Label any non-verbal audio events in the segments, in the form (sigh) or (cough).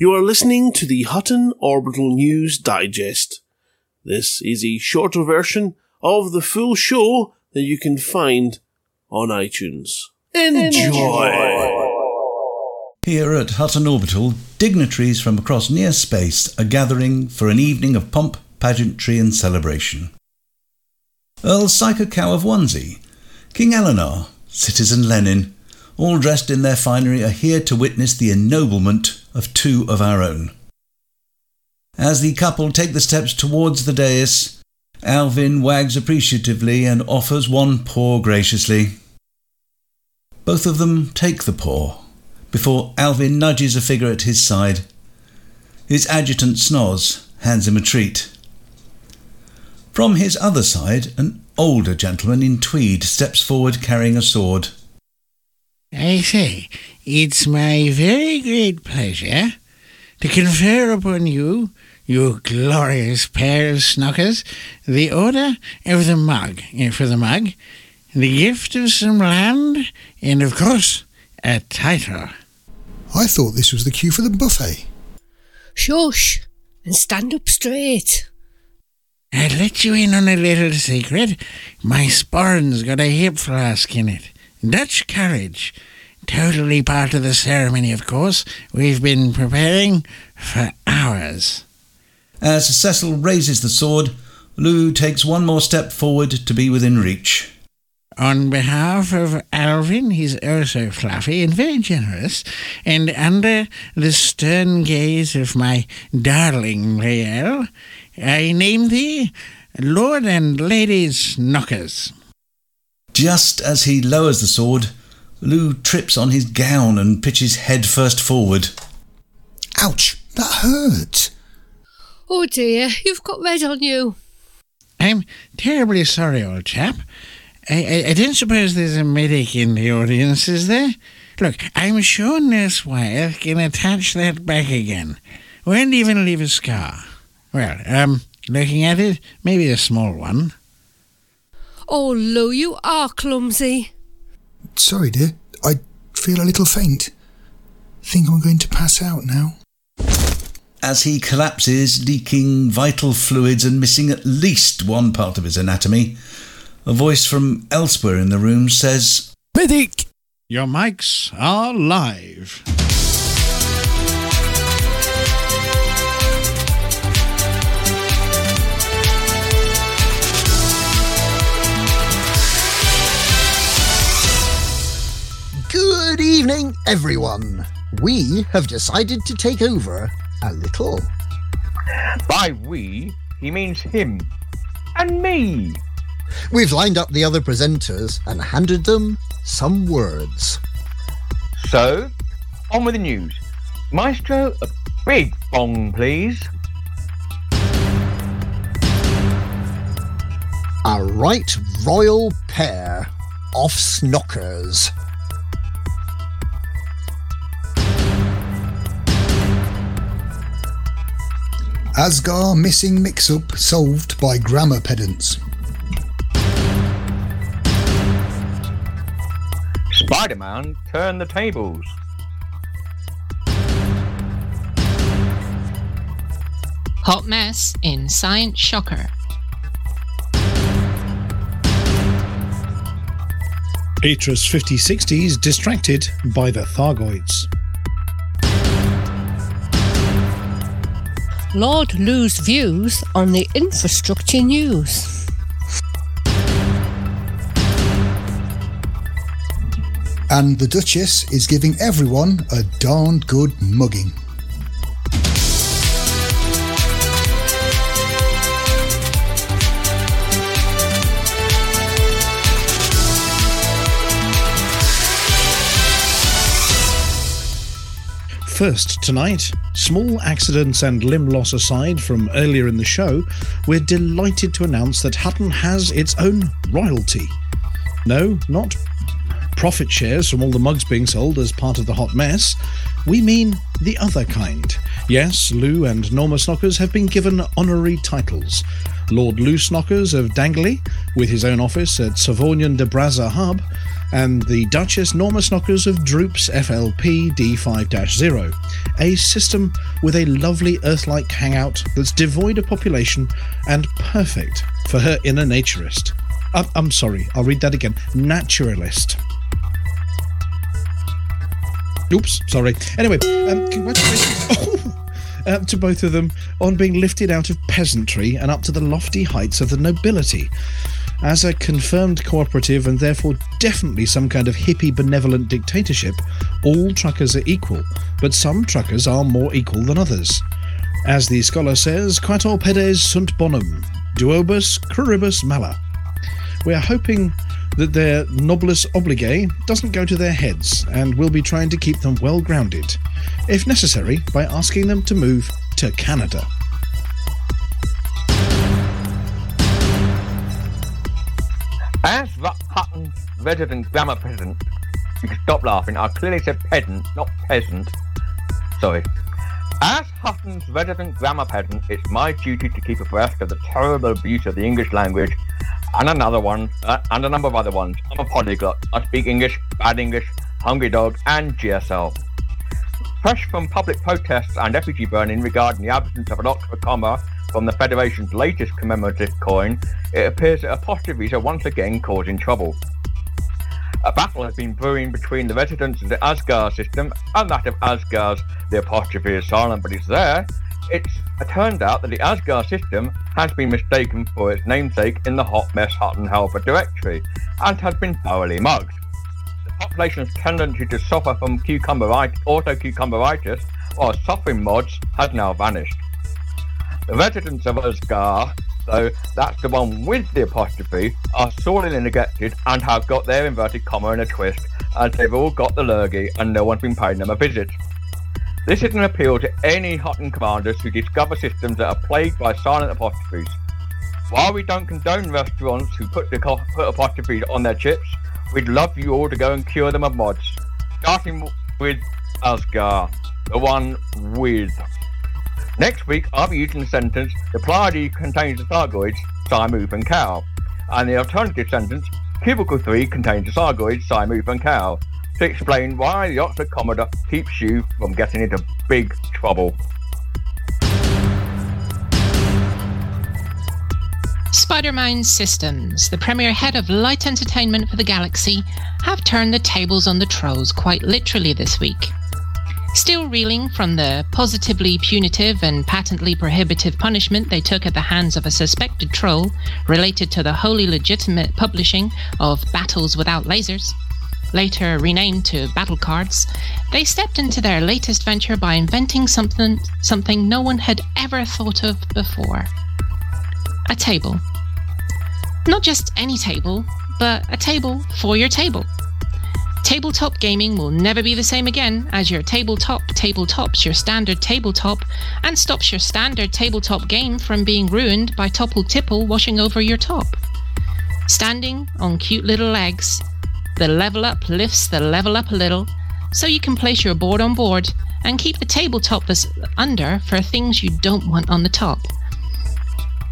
You are listening to the Hutton Orbital News Digest. This is a shorter version of the full show that you can find on iTunes. Enjoy! Here at Hutton Orbital, dignitaries from across near space are gathering for an evening of pomp, pageantry, and celebration. Earl Psycho Cow of Wannsee, King Eleanor, Citizen Lenin, all dressed in their finery, are here to witness the ennoblement of two of our own. As the couple take the steps towards the dais, Alvin wags appreciatively and offers one paw graciously. Both of them take the paw before Alvin nudges a figure at his side. His adjutant Snoz hands him a treat. From his other side, an older gentleman in tweed steps forward carrying a sword. I say, it's my very great pleasure to confer upon you, you glorious pair of snockers, the order of the mug, eh, for the mug, the gift of some land, and of course, a title. I thought this was the cue for the buffet. Shush and stand up straight. I'll let you in on a little secret. My sporran's got a hip flask in it. Dutch courage. Totally part of the ceremony, of course. We've been preparing for hours. As Cecil raises the sword, Lou takes one more step forward to be within reach. On behalf of Alvin, he's oh so fluffy and very generous, and under the stern gaze of my darling Rael, I name thee Lord and Lady Knockers. Just as he lowers the sword, Lou trips on his gown and pitches head first forward. Ouch, that hurt. Oh dear, you've got red on you. I'm terribly sorry, old chap. I, I, I don't suppose there's a medic in the audience, is there? Look, I'm sure Nurse Wyeth can attach that back again. Won't even leave a scar. Well, um, looking at it, maybe a small one. Oh, Lou, you are clumsy. Sorry, dear. I feel a little faint. Think I'm going to pass out now. As he collapses, leaking vital fluids and missing at least one part of his anatomy, a voice from elsewhere in the room says, Medic! Your mics are live. Good evening, everyone. We have decided to take over a little. By we, he means him. And me. We've lined up the other presenters and handed them some words. So, on with the news. Maestro, a big bong, please. A right royal pair of snockers. Asgar missing mix up solved by grammar pedants. Spider Man, turn the tables. Hot mess in Science Shocker. Atrus 5060s distracted by the Thargoids. Lord Lou's views on the infrastructure news. And the Duchess is giving everyone a darned good mugging. First tonight, small accidents and limb loss aside from earlier in the show, we're delighted to announce that Hutton has its own royalty. No, not profit shares from all the mugs being sold as part of the hot mess. We mean the other kind. Yes, Lou and Norma Snockers have been given honorary titles. Lord Lou Snockers of Dangley, with his own office at Savorgnan de Brazza Hub, and the Duchess Norma Snockers of Droops FLP D5 0, a system with a lovely Earth like hangout that's devoid of population and perfect for her inner naturist. Uh, I'm sorry, I'll read that again. Naturalist. Oops, sorry. Anyway, um, congratulations (laughs) oh, uh, to both of them on being lifted out of peasantry and up to the lofty heights of the nobility. As a confirmed cooperative and therefore definitely some kind of hippie benevolent dictatorship, all truckers are equal, but some truckers are more equal than others. As the scholar says, quator pedes sunt bonum, duobus cruribus mala. We are hoping that their noblesse oblige doesn't go to their heads, and we'll be trying to keep them well grounded, if necessary, by asking them to move to Canada. As Hutton resident grammar peasant, you can stop laughing. I clearly said pedant, not peasant. Sorry. As Hutton's resident grammar peasant, it's my duty to keep abreast of the terrible abuse of the English language and another one, uh, and a number of other ones. I'm a polyglot. I speak English, bad English, hungry dog, and GSL. Fresh from public protests and effigy burning regarding the absence of an Oxford comma from the Federation's latest commemorative coin, it appears that apostrophes are once again causing trouble. A battle has been brewing between the residents of the Asgard system and that of Asgard's the apostrophe is silent but it's there. It's it turns out that the Asgard system has been mistaken for its namesake in the Hot Mess Hutton Helper directory and has been thoroughly mugged. The population's tendency to suffer from cucumberitis, autocucumberitis or suffering mods has now vanished. The residents of Asgard, though that's the one with the apostrophe, are sorely neglected and have got their inverted comma in a twist, as they've all got the lurgy and no one's been paying them a visit. This is an appeal to any Hutton commanders who discover systems that are plagued by silent apostrophes. While we don't condone restaurants who put the put apostrophes on their chips, we'd love you all to go and cure them of mods. Starting with Asgar, the one with. Next week, I'll be using the sentence, the Pleiades contains the Sargoids, Simuth and Cow, and the alternative sentence, Cubicle 3 contains the Sargoids, Simuth and Cow, to explain why the Oxford Commodore keeps you from getting into big trouble. Spider-Mind Systems, the premier head of light entertainment for the galaxy, have turned the tables on the trolls quite literally this week. Still reeling from the positively punitive and patently prohibitive punishment they took at the hands of a suspected troll related to the wholly legitimate publishing of Battles Without Lasers, later renamed to Battle Cards, they stepped into their latest venture by inventing something something no one had ever thought of before. A table. Not just any table, but a table for your table. Tabletop gaming will never be the same again as your tabletop tabletops your standard tabletop and stops your standard tabletop game from being ruined by topple tipple washing over your top. Standing on cute little legs, the level up lifts the level up a little so you can place your board on board and keep the tabletop under for things you don't want on the top.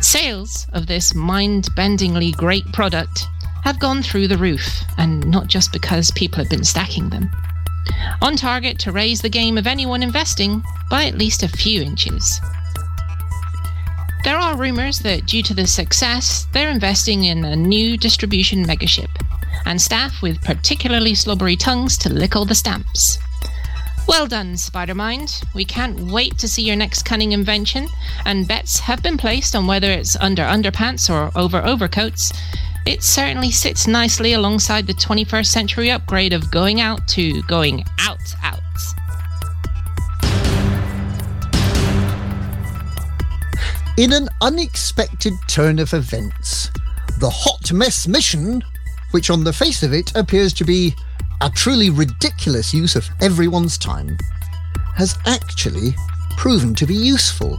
Sales of this mind bendingly great product have gone through the roof, and not just because people have been stacking them. On target to raise the game of anyone investing by at least a few inches. There are rumours that due to the success, they're investing in a new distribution megaship, and staff with particularly slobbery tongues to lick all the stamps. Well done, Spidermind. We can't wait to see your next cunning invention, and bets have been placed on whether it's under underpants or over overcoats. It certainly sits nicely alongside the 21st century upgrade of going out to going out out. In an unexpected turn of events, the Hot Mess mission, which on the face of it appears to be a truly ridiculous use of everyone's time, has actually proven to be useful.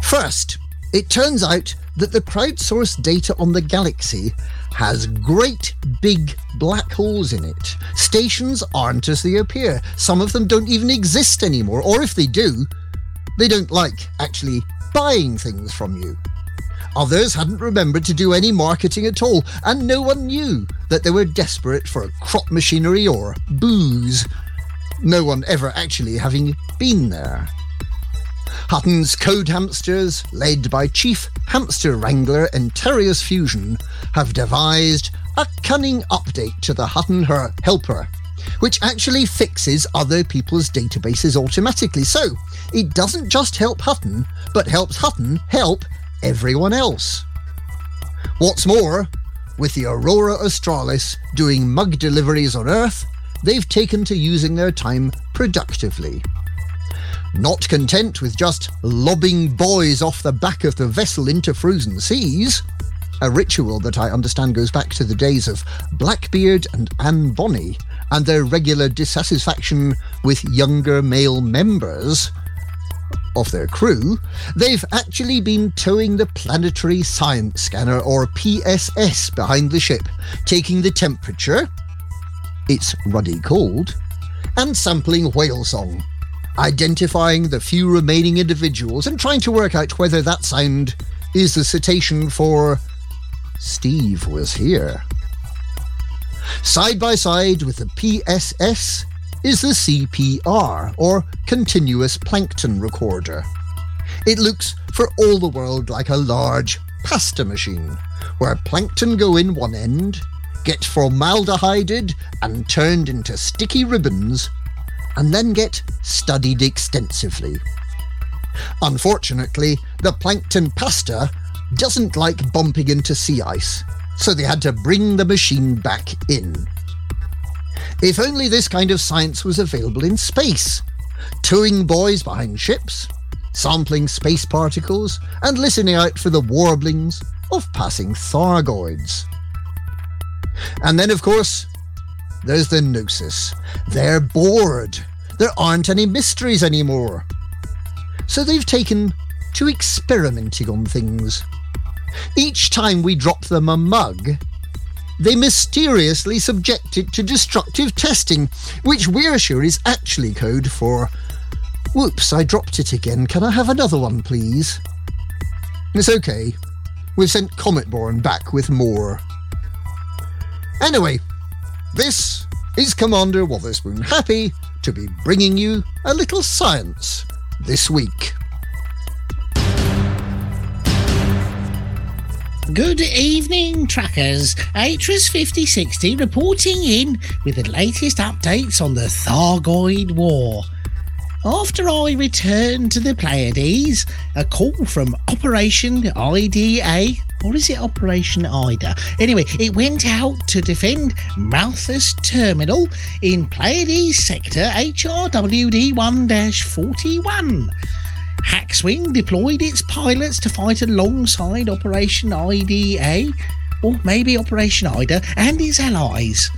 First, it turns out that the crowdsourced data on the galaxy has great big black holes in it. Stations aren't as they appear. Some of them don't even exist anymore, or if they do, they don't like actually buying things from you. Others hadn't remembered to do any marketing at all, and no one knew that they were desperate for crop machinery or booze. No one ever actually having been there. Hutton's code hamsters, led by Chief Hamster Wrangler Interius Fusion, have devised a cunning update to the Hutton Her Helper, which actually fixes other people's databases automatically. So it doesn't just help Hutton, but helps Hutton help everyone else. What's more, with the Aurora Australis doing mug deliveries on Earth, they've taken to using their time productively. Not content with just lobbing boys off the back of the vessel into frozen seas, a ritual that I understand goes back to the days of Blackbeard and Anne Bonny and their regular dissatisfaction with younger male members of their crew, they've actually been towing the Planetary Science Scanner, or PSS, behind the ship, taking the temperature, it's ruddy cold, and sampling whale song identifying the few remaining individuals and trying to work out whether that sound is the citation for Steve was here. Side by side with the PSS is the CPR, or Continuous Plankton Recorder. It looks for all the world like a large pasta machine, where plankton go in one end, get formaldehyded and turned into sticky ribbons and then get studied extensively. Unfortunately, the plankton pasta doesn't like bumping into sea ice, so they had to bring the machine back in. If only this kind of science was available in space, towing boys behind ships, sampling space particles, and listening out for the warblings of passing Thargoids. And then, of course, there's the Gnosis. They're bored. There aren't any mysteries anymore. So they've taken to experimenting on things. Each time we drop them a mug, they mysteriously subject it to destructive testing, which we're sure is actually code for Whoops, I dropped it again. Can I have another one, please? It's okay. We've sent Cometborn back with more. Anyway, this is Commander Wotherspoon, happy to be bringing you a little science this week. Good evening, trackers. Atris 5060 reporting in with the latest updates on the Thargoid War. After I returned to the Pleiades, a call from Operation IDA, or is it Operation IDA? Anyway, it went out to defend Malthus Terminal in Pleiades Sector HRWD 1 41. Hackswing deployed its pilots to fight alongside Operation IDA, or maybe Operation IDA, and its allies.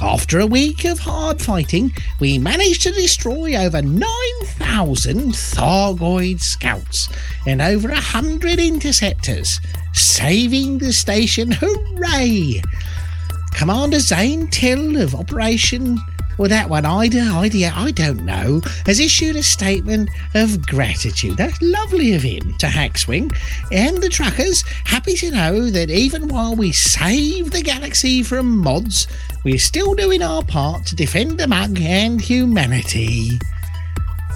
After a week of hard fighting, we managed to destroy over 9,000 Thargoid scouts and over a hundred interceptors, saving the station. Hooray! Commander Zane Till of Operation well, that one, Ida, Ida, I don't know, has issued a statement of gratitude. That's lovely of him to Hackswing. And the truckers, happy to know that even while we save the galaxy from mods, we're still doing our part to defend the mug and humanity.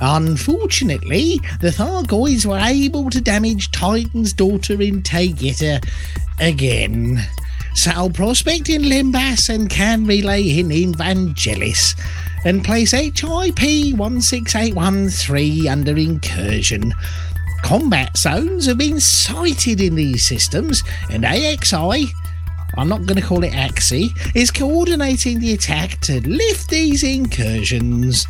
Unfortunately, the Thargoids were able to damage Titan's daughter in Taygeta again. Sal Prospect in Limbas and Can Relay in Evangelis, and place HIP 16813 under incursion. Combat zones have been sighted in these systems, and AXI, I'm not going to call it AXI, is coordinating the attack to lift these incursions.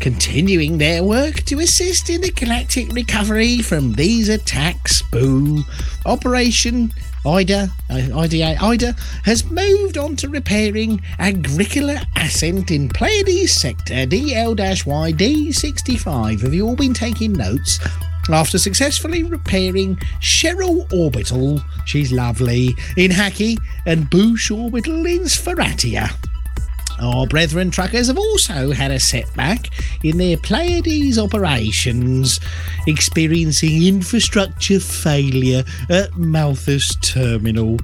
Continuing their work to assist in the galactic recovery from these attacks, boo. Operation Ida, uh, IDA, Ida has moved on to repairing Agricola Ascent in Pleiades Sector DL-YD65. Have you all been taking notes? After successfully repairing Cheryl Orbital, she's lovely, in Hackey, and Boosh Orbital in Sferatia. Our brethren truckers have also had a setback in their Pleiades operations, experiencing infrastructure failure at Malthus Terminal,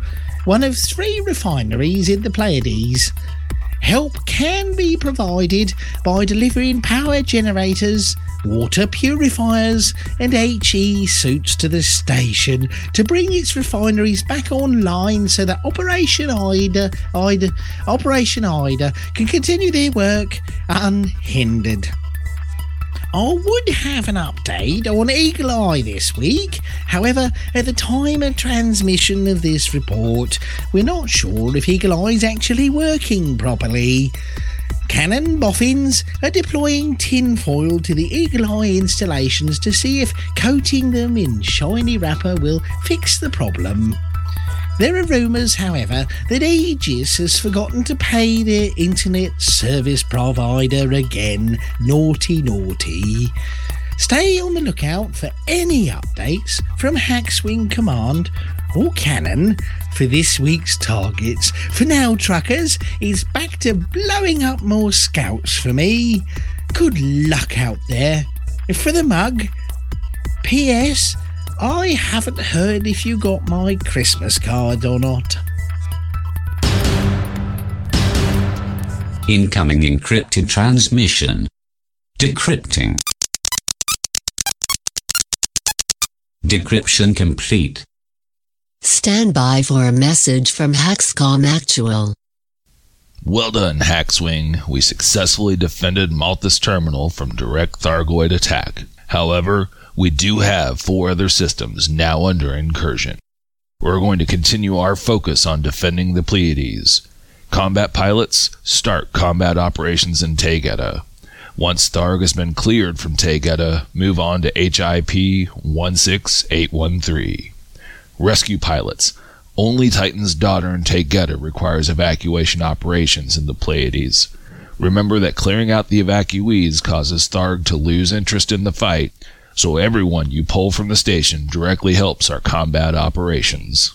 one of three refineries in the Pleiades. Help can be provided by delivering power generators, water purifiers, and HE suits to the station to bring its refineries back online so that Operation Ida, Ida, Operation Ida can continue their work unhindered. I would have an update on Eagle Eye this week. However, at the time of transmission of this report, we're not sure if Eagle Eye is actually working properly. Canon boffins are deploying tinfoil to the Eagle Eye installations to see if coating them in shiny wrapper will fix the problem. There are rumours, however, that Aegis has forgotten to pay their internet service provider again. Naughty, naughty. Stay on the lookout for any updates from Hackswing Command or Canon for this week's targets. For now, truckers, it's back to blowing up more scouts for me. Good luck out there. For the mug, P.S. I haven't heard if you got my Christmas card or not. Incoming encrypted transmission. Decrypting. Decryption complete. Stand by for a message from Haxcom Actual. Well done, Hackswing. We successfully defended Malthus Terminal from direct Thargoid attack. However, we do have four other systems now under incursion. We're going to continue our focus on defending the Pleiades. Combat pilots, start combat operations in Taygeta. Once Tharg has been cleared from Taygeta, move on to HIP 16813. Rescue pilots, only Titan's daughter in Taygeta requires evacuation operations in the Pleiades. Remember that clearing out the evacuees causes Tharg to lose interest in the fight, so everyone you pull from the station directly helps our combat operations.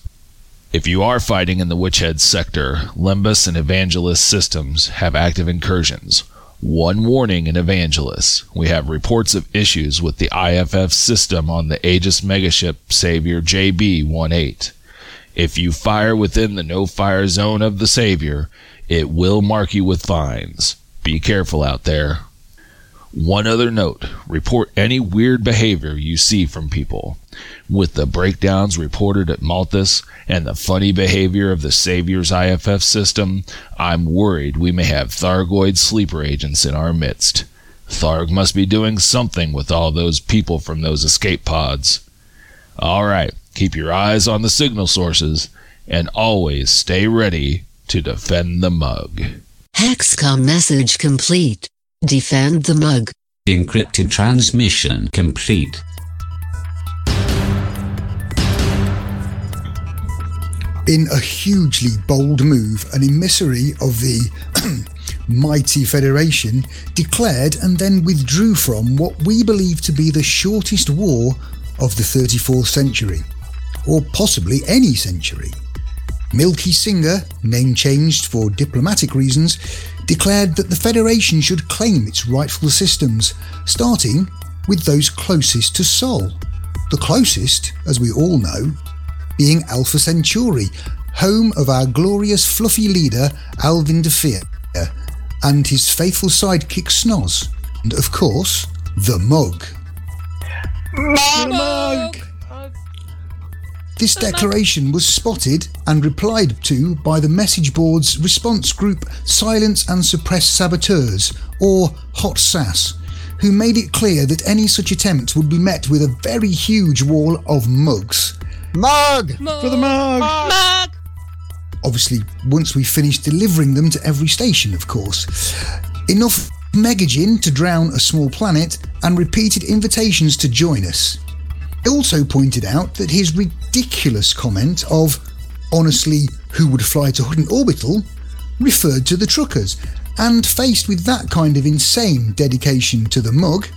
If you are fighting in the Witchhead sector, Limbus and Evangelist systems have active incursions. One warning in Evangelist. We have reports of issues with the IFF system on the Aegis megaship Savior JB-18. If you fire within the no-fire zone of the Savior, it will mark you with fines. Be careful out there. One other note report any weird behavior you see from people. With the breakdowns reported at Malthus and the funny behavior of the Savior's IFF system, I'm worried we may have Thargoid sleeper agents in our midst. Tharg must be doing something with all those people from those escape pods. All right, keep your eyes on the signal sources and always stay ready to defend the mug. Hexcom message complete. Defend the mug. Encrypted transmission complete. In a hugely bold move, an emissary of the (clears throat) mighty Federation declared and then withdrew from what we believe to be the shortest war of the 34th century, or possibly any century. Milky Singer, name changed for diplomatic reasons, declared that the Federation should claim its rightful systems, starting with those closest to Sol. The closest, as we all know, being Alpha Centauri, home of our glorious fluffy leader Alvin Defeer, and his faithful sidekick Snoz, and of course, the Mug. Mug! This declaration was spotted and replied to by the message board's response group Silence and Suppress Saboteurs, or Hot Sass, who made it clear that any such attempt would be met with a very huge wall of mugs. Mug! For the mug! Mug! Obviously, once we finished delivering them to every station, of course. Enough megagin to drown a small planet and repeated invitations to join us. He also pointed out that his ridiculous comment of, honestly, who would fly to Hutton Orbital, referred to the truckers, and faced with that kind of insane dedication to the mug,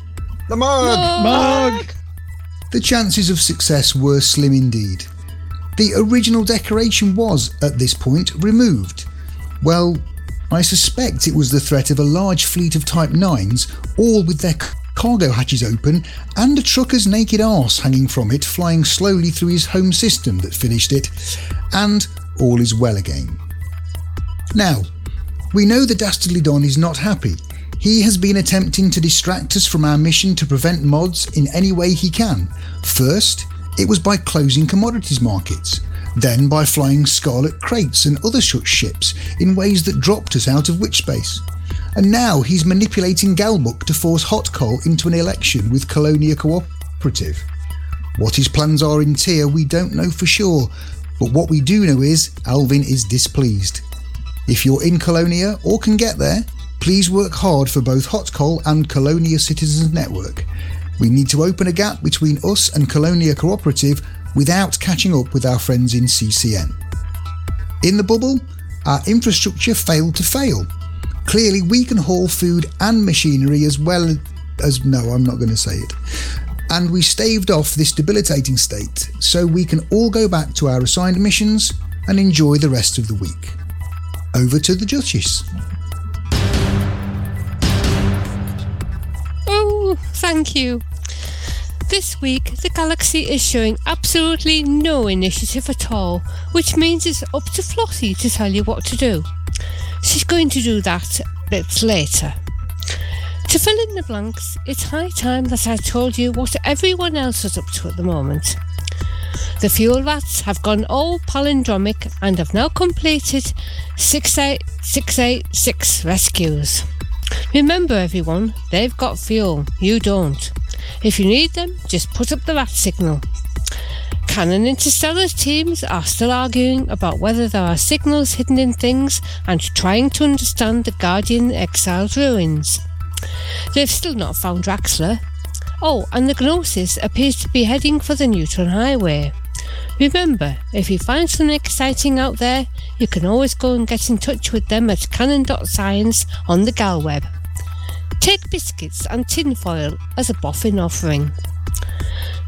The mug! Mug! the chances of success were slim indeed. The original decoration was, at this point, removed. Well, I suspect it was the threat of a large fleet of Type 9s, all with their c- cargo hatches open and a trucker's naked arse hanging from it flying slowly through his home system that finished it, and all is well again. Now, we know the Dastardly Don is not happy. He has been attempting to distract us from our mission to prevent mods in any way he can. First, it was by closing commodities markets, then by flying Scarlet crates and other such ships in ways that dropped us out of witch space. And now he's manipulating Galbook to force Hot Coal into an election with Colonia Cooperative. What his plans are in Tier, we don't know for sure, but what we do know is Alvin is displeased. If you're in Colonia or can get there, please work hard for both Hot Coal and Colonia Citizens Network. We need to open a gap between us and Colonia Cooperative without catching up with our friends in CCN. In the bubble, our infrastructure failed to fail. Clearly, we can haul food and machinery as well as. No, I'm not going to say it. And we staved off this debilitating state so we can all go back to our assigned missions and enjoy the rest of the week. Over to the Duchess. Oh, thank you. This week, the Galaxy is showing absolutely no initiative at all, which means it's up to Flossie to tell you what to do. She's going to do that a bit later. To fill in the blanks, it's high time that I told you what everyone else is up to at the moment. The fuel rats have gone all palindromic and have now completed 68686 rescues. Remember, everyone, they've got fuel, you don't. If you need them, just put up the rat signal. Canon Interstellar's teams are still arguing about whether there are signals hidden in things and trying to understand the Guardian Exile's ruins. They've still not found Raxxla. Oh, and the Gnosis appears to be heading for the Neutron Highway. Remember, if you find something exciting out there, you can always go and get in touch with them at canon.science on the Galweb. Take biscuits and tinfoil as a boffin offering.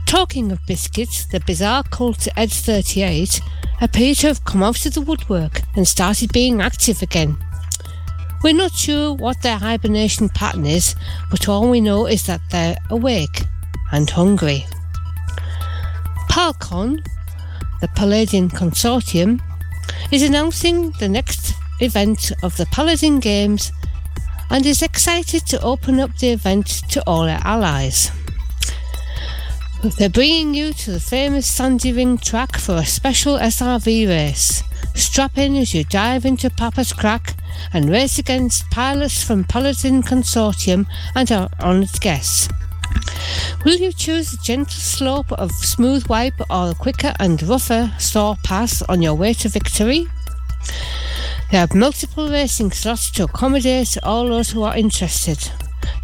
Talking of biscuits, the bizarre cult Ed 38 appear to have come out of the woodwork and started being active again. We're not sure what their hibernation pattern is, but all we know is that they're awake and hungry. Palcon, the Paladin Consortium, is announcing the next event of the Paladin Games and is excited to open up the event to all their allies. They're bringing you to the famous Sandy Ring track for a special SRV race. Strap in as you dive into Papa's Crack and race against pilots from Paladin Consortium and our honoured guests. Will you choose the gentle slope of smooth wipe or the quicker and rougher saw pass on your way to victory? They have multiple racing slots to accommodate all those who are interested.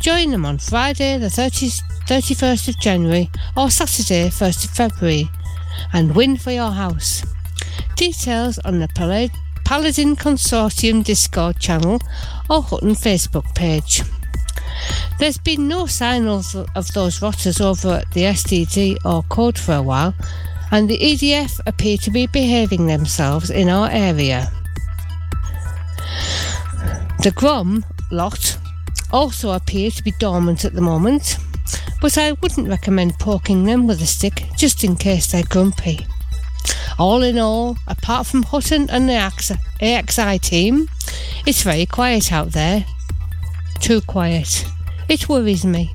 Join them on Friday, the 30, 31st of January, or Saturday, 1st of February, and win for your house. Details on the Pal- Paladin Consortium Discord channel or Hutton Facebook page. There's been no sign of, of those rotters over at the SDD or Code for a while, and the EDF appear to be behaving themselves in our area. The Grom lot also appear to be dormant at the moment, but I wouldn't recommend poking them with a stick just in case they're grumpy. All in all, apart from Hutton and the AXI team, it's very quiet out there. Too quiet. It worries me.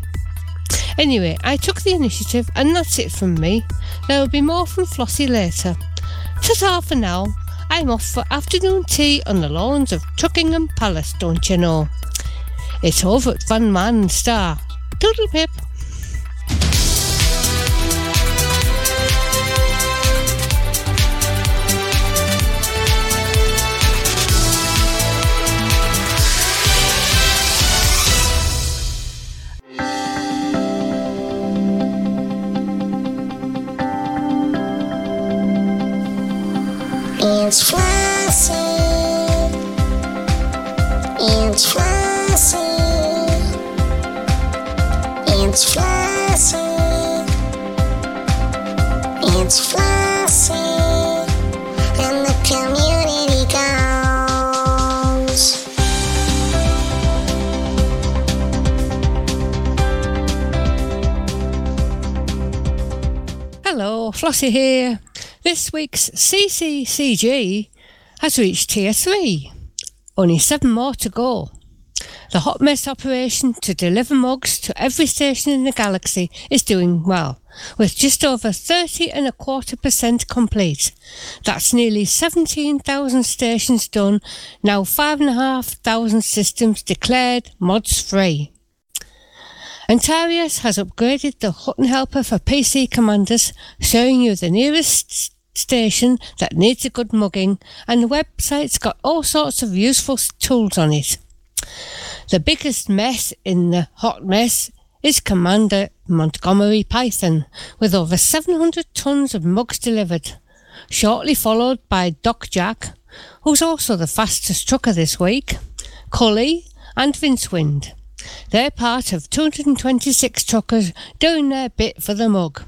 Anyway, I took the initiative and that's it from me. There will be more from Flossie later. Ta-ta for now. I'm off for afternoon tea on the lawns of Tuckingham Palace, don't you know? It's over at Van Man Star. Toodle pip. It's Flossie. It's Flossie. It's Flossie. It's Flossie, and the community goes. Hello, Flossie here. This week's CCCG has reached Tier 3. Only seven more to go. The hot mess operation to deliver mugs to every station in the galaxy is doing well, with just over 30 and a quarter percent complete. That's nearly 17,000 stations done, now 5,500 systems declared mods free. Antarius has upgraded the Hutton Helper for PC commanders, showing you the nearest station that needs a good mugging, and the website's got all sorts of useful tools on it. The biggest mess in the hot mess is Commander Montgomery Python, with over 700 tons of mugs delivered, shortly followed by Doc Jack, who's also the fastest trucker this week, Cully, and Vince Wind. They're part of 226 truckers doing their bit for the mug.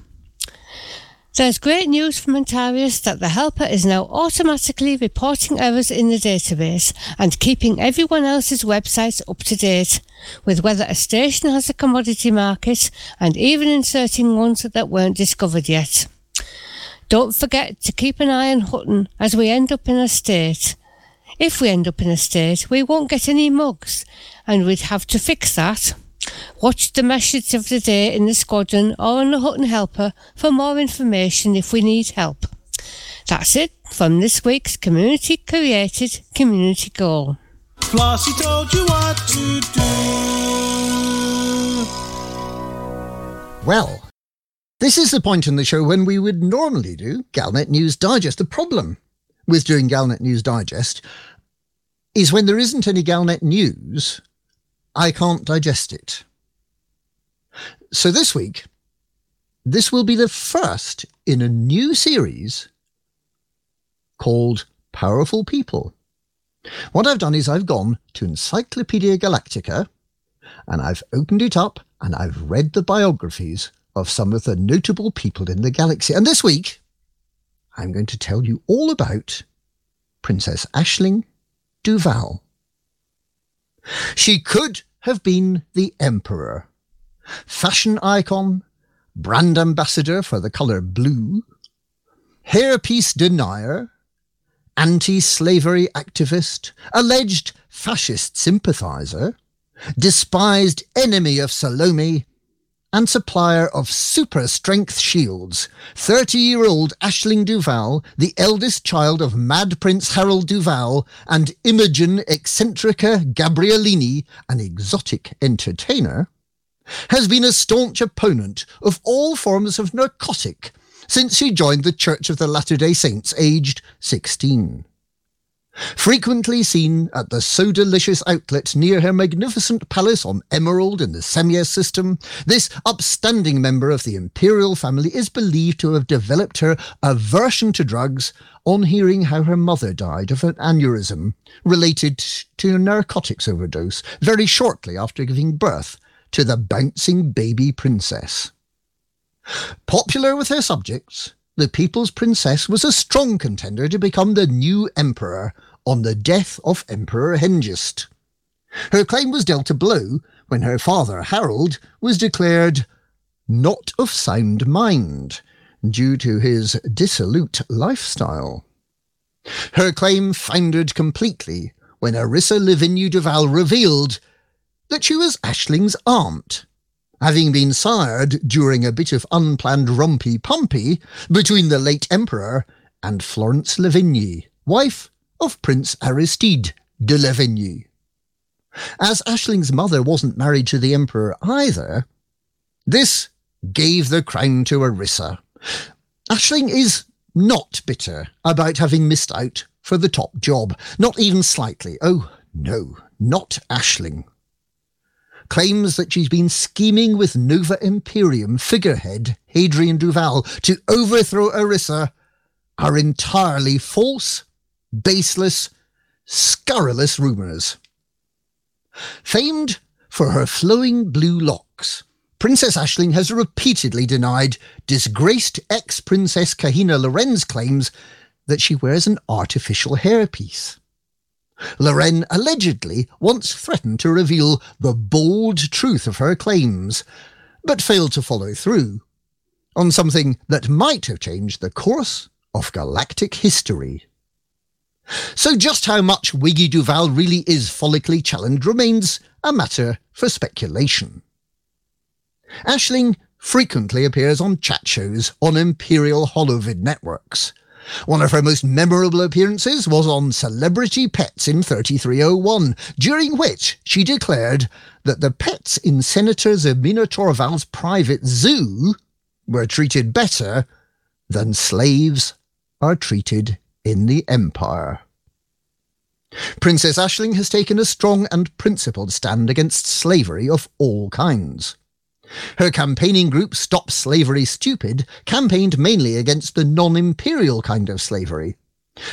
There's great news from Antarius that the helper is now automatically reporting errors in the database and keeping everyone else's websites up to date, with whether a station has a commodity market and even inserting ones that weren't discovered yet. Don't forget to keep an eye on Hutton as we end up in a state. If we end up in a state, we won't get any mugs, and we'd have to fix that. Watch the message of the day in the squadron or on the Hutton Helper for more information if we need help. That's it from this week's community created community goal. Flossie told you what to do. Well, this is the point in the show when we would normally do Galnet News Digest. The problem with doing Galnet News Digest is when there isn't any Galnet news, I can't digest it. So this week, this will be the first in a new series called Powerful People. What I've done is I've gone to Encyclopedia Galactica and I've opened it up and I've read the biographies of some of the notable people in the galaxy. And this week, I'm going to tell you all about Princess Aisling Duval. She could have been the Emperor, fashion icon, brand ambassador for the colour blue, hairpiece denier, anti slavery activist, alleged fascist sympathiser, despised enemy of Salome, and supplier of super strength shields, 30 year old Aisling Duval, the eldest child of Mad Prince Harold Duval, and Imogen Eccentrica Gabriellini, an exotic entertainer, has been a staunch opponent of all forms of narcotic since she joined the Church of the Latter day Saints aged 16. Frequently seen at the So Delicious outlet near her magnificent palace on Emerald in the Semia system, this upstanding member of the imperial family is believed to have developed her aversion to drugs on hearing how her mother died of an aneurysm related to a narcotics overdose very shortly after giving birth to the bouncing baby princess. Popular with her subjects, the People's Princess was a strong contender to become the new emperor on the death of Emperor Hengist. Her claim was dealt a blow when her father, Harold, was declared not of sound mind due to his dissolute lifestyle. Her claim foundered completely when Arissa Lavigne Duval revealed that she was Aisling's aunt, having been sired during a bit of unplanned rumpy-pumpy between the late Emperor and Florence Lavigne, wife of Prince Aristide de Lavigne. As Aisling's mother wasn't married to the Emperor either, this gave the crown to Arissa. Aisling is not bitter about having missed out for the top job, not even slightly. Oh, no, not Aisling claims that she's been scheming with Nova Imperium figurehead Hadrian Duval to overthrow Arissa are entirely false, baseless, scurrilous rumours. Famed for her flowing blue locks, Princess Aisling has repeatedly denied disgraced ex Princess Kahina Loren's claims that she wears an artificial hairpiece. Loren allegedly once threatened to reveal the bold truth of her claims, but failed to follow through on something that might have changed the course of galactic history. So, just how much Wiggy Duval really is follically challenged remains a matter for speculation. Aisling frequently appears on chat shows on Imperial Holovid networks. One of her most memorable appearances was on Celebrity Pets in 3301, during which she declared that the pets in Senator Zemina Torval's private zoo were treated better than slaves are treated in the Empire. Princess Aisling has taken a strong and principled stand against slavery of all kinds. Her campaigning group Stop Slavery Stupid campaigned mainly against the non-imperial kind of slavery.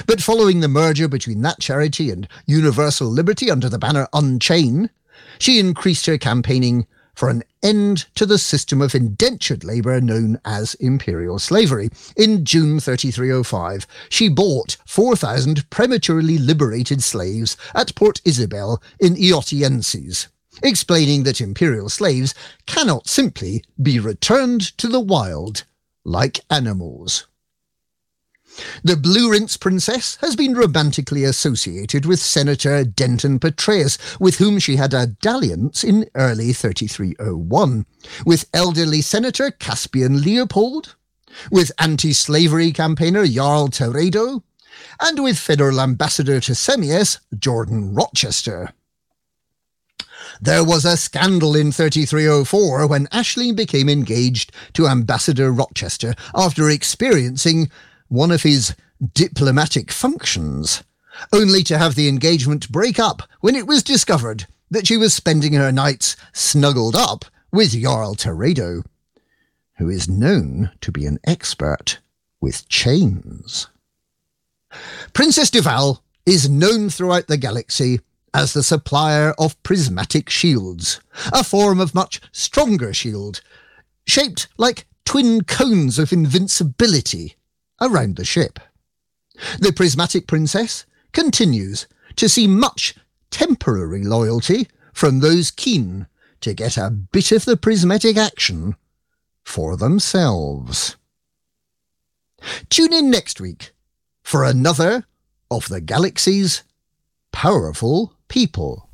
But following the merger between that charity and Universal Liberty under the banner Unchain, she increased her campaigning for an end to the system of indentured labour known as imperial slavery. In June 3305, she bought 4,000 prematurely liberated slaves at Port Isabel in Eotienses, explaining that imperial slaves cannot simply be returned to the wild like animals. The Blue Rinse Princess has been romantically associated with Senator Denton Patreus, with whom she had a dalliance in early 3301, with elderly Senator Caspian Leopold, with anti-slavery campaigner Jarl Teredo, and with Federal Ambassador to Semius, Jordan Rochester. There was a scandal in 3304 when Aisling became engaged to Ambassador Rochester after experiencing one of his diplomatic functions, only to have the engagement break up when it was discovered that she was spending her nights snuggled up with Jarl Teredo, who is known to be an expert with chains. Princess Duval is known throughout the galaxy as the supplier of prismatic shields, a form of much stronger shield, shaped like twin cones of invincibility around the ship. The prismatic princess continues to see much temporary loyalty from those keen to get a bit of the prismatic action for themselves. Tune in next week for another of the galaxy's powerful people.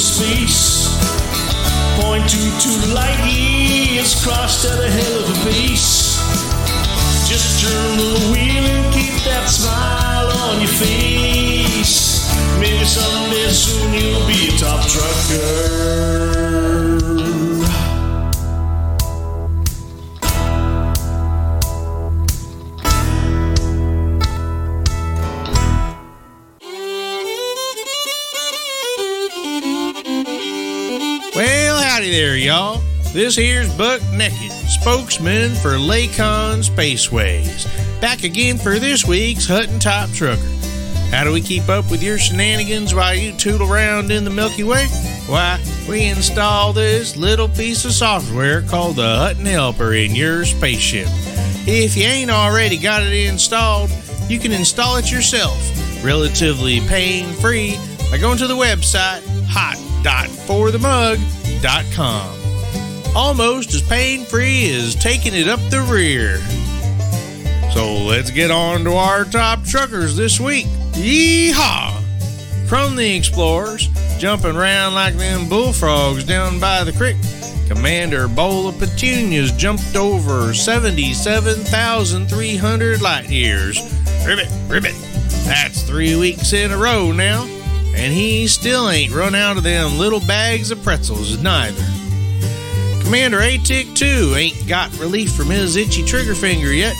Space. Point two to light years crossed at a hell of a pace. Just turn the wheel and keep that smile on your face. Maybe someday soon you'll be a top trucker. There, y'all. This here's Buck Naked, spokesman for Lakon Spaceways. Back again for this week's Hutton Top Trucker. How do we keep up with your shenanigans while you tootle around in the Milky Way? Why, we install this little piece of software called the Hutton Helper in your spaceship. If you ain't already got it installed, you can install it yourself, relatively pain free, by going to the website hot.forthemug.com. Almost as pain free as taking it up the rear. So let's get on to our top truckers this week. Yeehaw! From the Explorers, jumping around like them bullfrogs down by the creek, Commander Bola Petunias jumped over 77,300 light years. Ribbit, ribbit. That's three weeks in a row now, and he still ain't run out of them little bags of pretzels neither. Commander Atik, too, ain't got relief from his itchy trigger finger yet,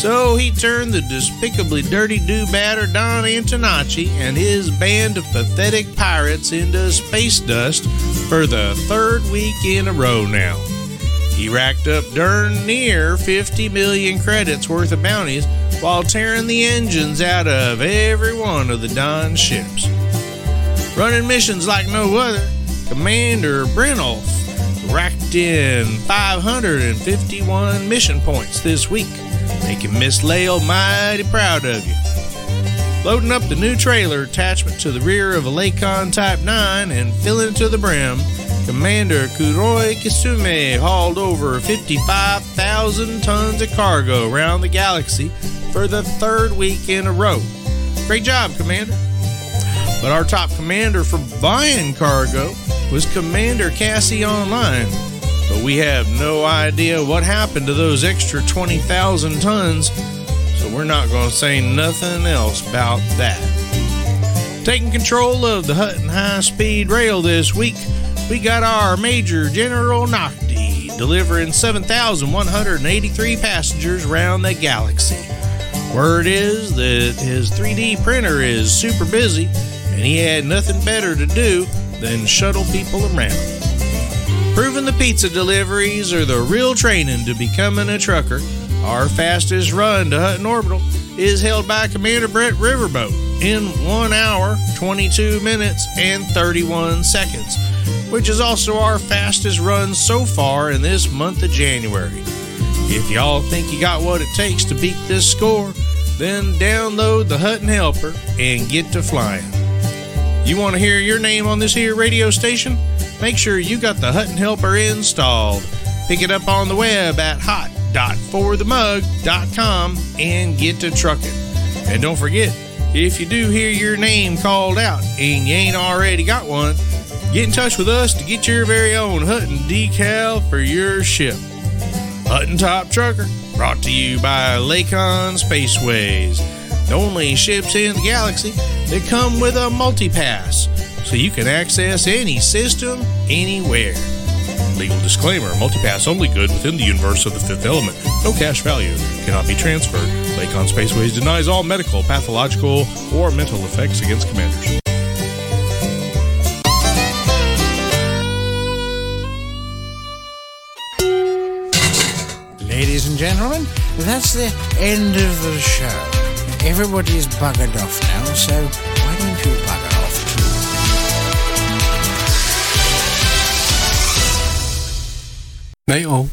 so he turned the despicably dirty do-badder Don Antonacci and his band of pathetic pirates into space dust for the third week in a row now. He racked up darn near 50 million credits worth of bounties while tearing the engines out of every one of the Don ships. Running missions like no other, Commander Brennolf racked in 551 mission points this week, making Miss Lael mighty proud of you. Loading up the new trailer attachment to the rear of a Lakon Type 9 and filling it to the brim, Commander Kuroi Kisume hauled over 55,000 tons of cargo around the galaxy for the third week in a row. Great job, Commander. But our top commander for buying cargo was Commander Cassie Online. But we have no idea what happened to those extra 20,000 tons, so we're not going to say nothing else about that. Taking control of the Hutton High Speed Rail this week, we got our Major General Nocti delivering 7,183 passengers around the galaxy. Word is that his 3D printer is super busy and he had nothing better to do than shuttle people around. Proving the pizza deliveries are the real training to becoming a trucker, our fastest run to Hutton Orbital is held by Commander Brett Riverboat in 1 hour, 22 minutes, and 31 seconds, which is also our fastest run so far in this month of January. If y'all think you got what it takes to beat this score, then download the Hutton Helper and get to flying. You want to hear your name on this here radio station? Make sure you got the Hutton Helper installed. Pick it up on the web at hot.forthemug.com and get to trucking. And don't forget, if you do hear your name called out and you ain't already got one, get in touch with us to get your very own Hutton decal for your ship. Hutton Top Trucker, brought to you by Lakon Spaceways. The only ships in the galaxy that come with a multi-pass, so you can access any system anywhere. Legal disclaimer multipass only good within the universe of the fifth element. No cash value cannot be transferred. Lakon Spaceways denies all medical, pathological, or mental effects against commanders. Ladies and gentlemen, that's the end of the show. Everybody is buggered off now, so why don't you bugger off too? They all.